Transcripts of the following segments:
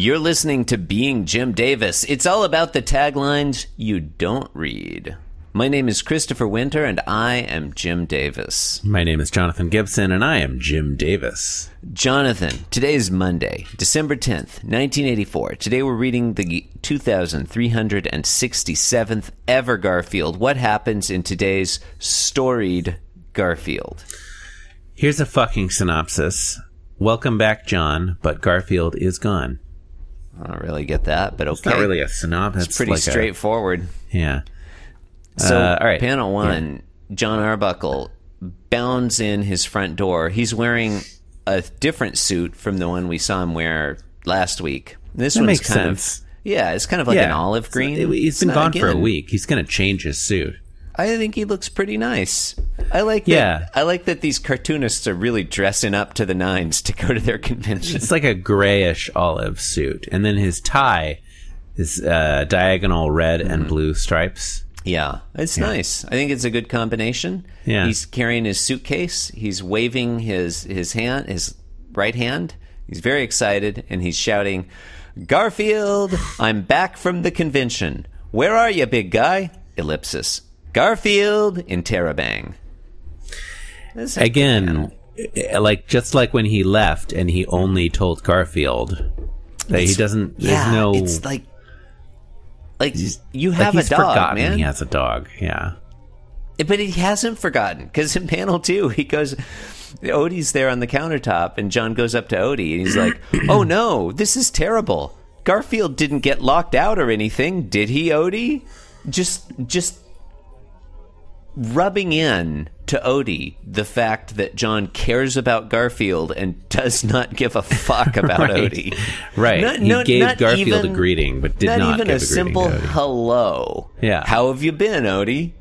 You're listening to Being Jim Davis. It's all about the taglines you don't read. My name is Christopher Winter, and I am Jim Davis. My name is Jonathan Gibson, and I am Jim Davis. Jonathan, today is Monday, December 10th, 1984. Today we're reading the 2367th ever Garfield. What happens in today's storied Garfield? Here's a fucking synopsis. Welcome back, John, but Garfield is gone. I don't really get that, but okay. It's not really a synopsis. It's pretty like a- straightforward. yeah. So, Uh, all right. panel one, John Arbuckle bounds in his front door. He's wearing a different suit from the one we saw him wear last week. This That one's makes kind sense. of yeah, it's kind of like yeah. an olive green. So, He's It's been gone for a week. He's going to change his suit. I think he looks pretty nice. I like that. Yeah. I like that these cartoonists are really dressing up to the nines to go to their convention. It's like a grayish olive suit. And then his tie is uh, diagonal red Mm-hmm. and blue stripes. Yeah, it's nice. I think it's a good combination. Yeah. He's carrying his suitcase. He's waving his his hand, his right hand. He's very excited and he's shouting, "Garfield, I'm back from the convention. Where are you, big guy?" Ellipsis. Garfield in Terabang. Again, eh, like just like when he left and he only told Garfield that he doesn't, yeah, there's no. It's like like you have he's a dog, forgotten man. he has a dog. Yeah. But he hasn't forgotten because in panel two, he goes, Odie's there on the countertop, and John goes up to Odie and he's like, "Oh no, this is terrible. Garfield didn't get locked out or anything, did he, Odie?" Just, just rubbing in to Odie the fact that John cares about Garfield and does not give a fuck about Right. Odie. Right. Not- he not- gave not Garfield even- a greeting, but did not, not even give a a, simple greeting to Odie. hello. Yeah. How have you been, Odie?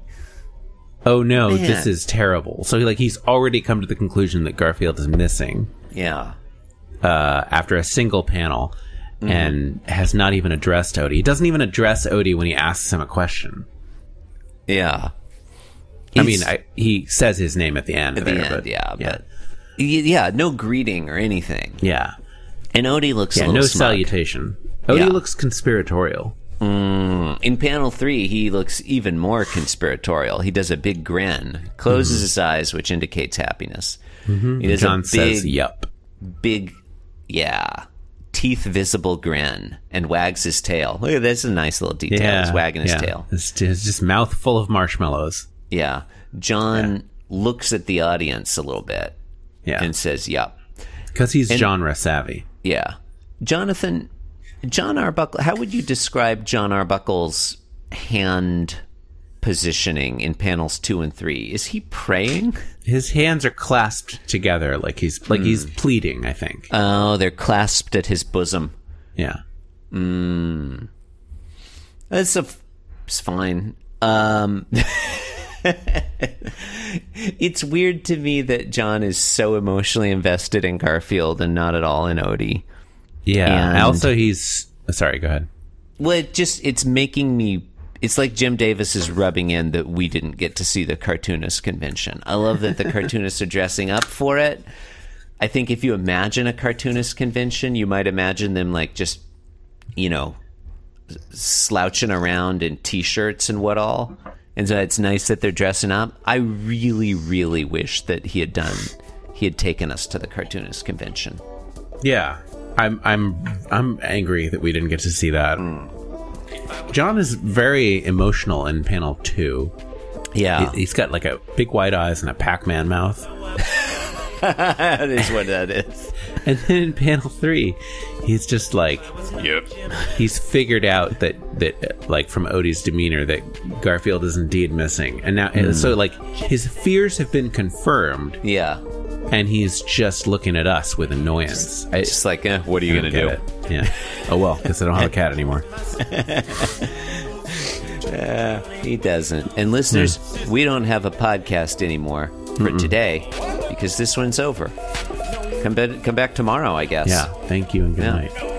Oh no, Man. this is terrible. So like he's already come to the conclusion that Garfield is missing Yeah. uh, after a single panel Mm-hmm. and has not even addressed Odie. He doesn't even address Odie when he asks him a question. Yeah. I mean, I, he says his name at the end. at the end, but, yeah, yeah, but yeah, no greeting or anything. yeah, And Odie looks a yeah. No smug. salutation. Odie Yeah. looks conspiratorial. In panel three, he looks even more conspiratorial. He does a big grin, closes Mm-hmm. his eyes, which indicates happiness. He does John a big, says, "Yup." big, yeah, teeth visible grin, and wags his tail. Look at this, is a nice little detail. Yeah, He's wagging his yeah. tail. It's, it's just mouth full of marshmallows. Yeah. John looks at the audience a little bit Yeah, and says, "Yup." because he's genre savvy. Yeah. Jonathan, John Arbuckle, how would you describe John Arbuckle's hand positioning in panels two and three? Is he praying? His hands are clasped together, like he's like he's Hmm. pleading. I think. Oh, they're clasped at his bosom. yeah. Hmm. That's a, it's fine. Um, it's weird to me that John is so emotionally invested in Garfield and not at all in Odie. Yeah. And- also, he's oh, sorry. Go ahead. Well, it just it's making me. It's like Jim Davis is rubbing in that we didn't get to see the cartoonist convention. I love that the cartoonists are dressing up for it. I think if you imagine a cartoonist convention, you might imagine them like just, you know, slouching around in t-shirts and what all. And so it's nice that they're dressing up. I really, really wish that he had done. He had taken us to the cartoonist convention. Yeah, I'm I'm I'm angry that we didn't get to see that. Mm. John is very emotional in panel two. Yeah, He's got like a big white eyes and a Pac-Man mouth. that is what that is. And then in panel three, he's just like, Yep. he's figured out that that like from Odie's demeanor that Garfield is indeed missing, and now Hmm. so like his fears have been confirmed, Yeah. and he's just looking at us with annoyance. I, Just like, eh, what are you going to do? it. Yeah. Oh well, because I don't have a cat anymore. He doesn't. And listeners, we don't have a podcast anymore for today because this one's over. Come, be- come back tomorrow, I guess. Yeah. Thank you and good Yeah. night.